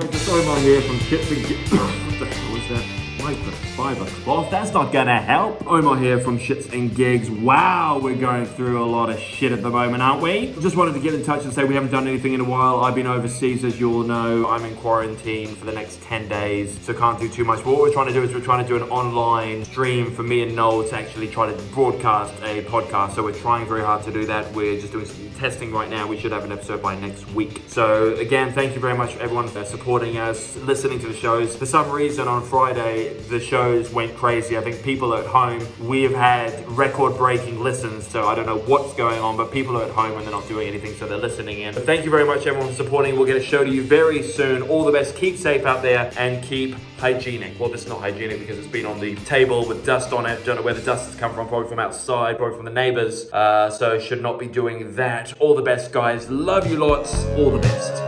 guys, it's Omar here from Shits and Gigs. What the? Microfiber cloth? That's not gonna help. Omar here from Shits and Gigs. Wow, we're going through a lot of shit at the moment, aren't we? Just wanted to get in touch and say we haven't done anything in a while. I've been overseas, as you all know. I'm in quarantine for the next 10 days, so can't do too much. But what we're trying to do is we're trying to do an online stream for me and Noel to actually try to broadcast a podcast. So we're trying very hard to do that. We're just doing some testing right now. We should have an episode by next week. So again, thank you very much for everyone for supporting us, listening to the shows. For some reason on Friday, the shows went crazy. I think people at home, we have had record breaking listens. So I don't know what's going on, but people are at home and they're not doing anything. So they're listening in. But thank you very much everyone for supporting. We'll get a show to you very soon. All the best. Keep safe out there and keep hygienic. Well, this is not hygienic because it's been on the table with dust on it. Don't know where the dust has come from. Probably from outside, probably from the neighbors. Uh, so should not be doing that. All the best, guys. Love you lots. All the best.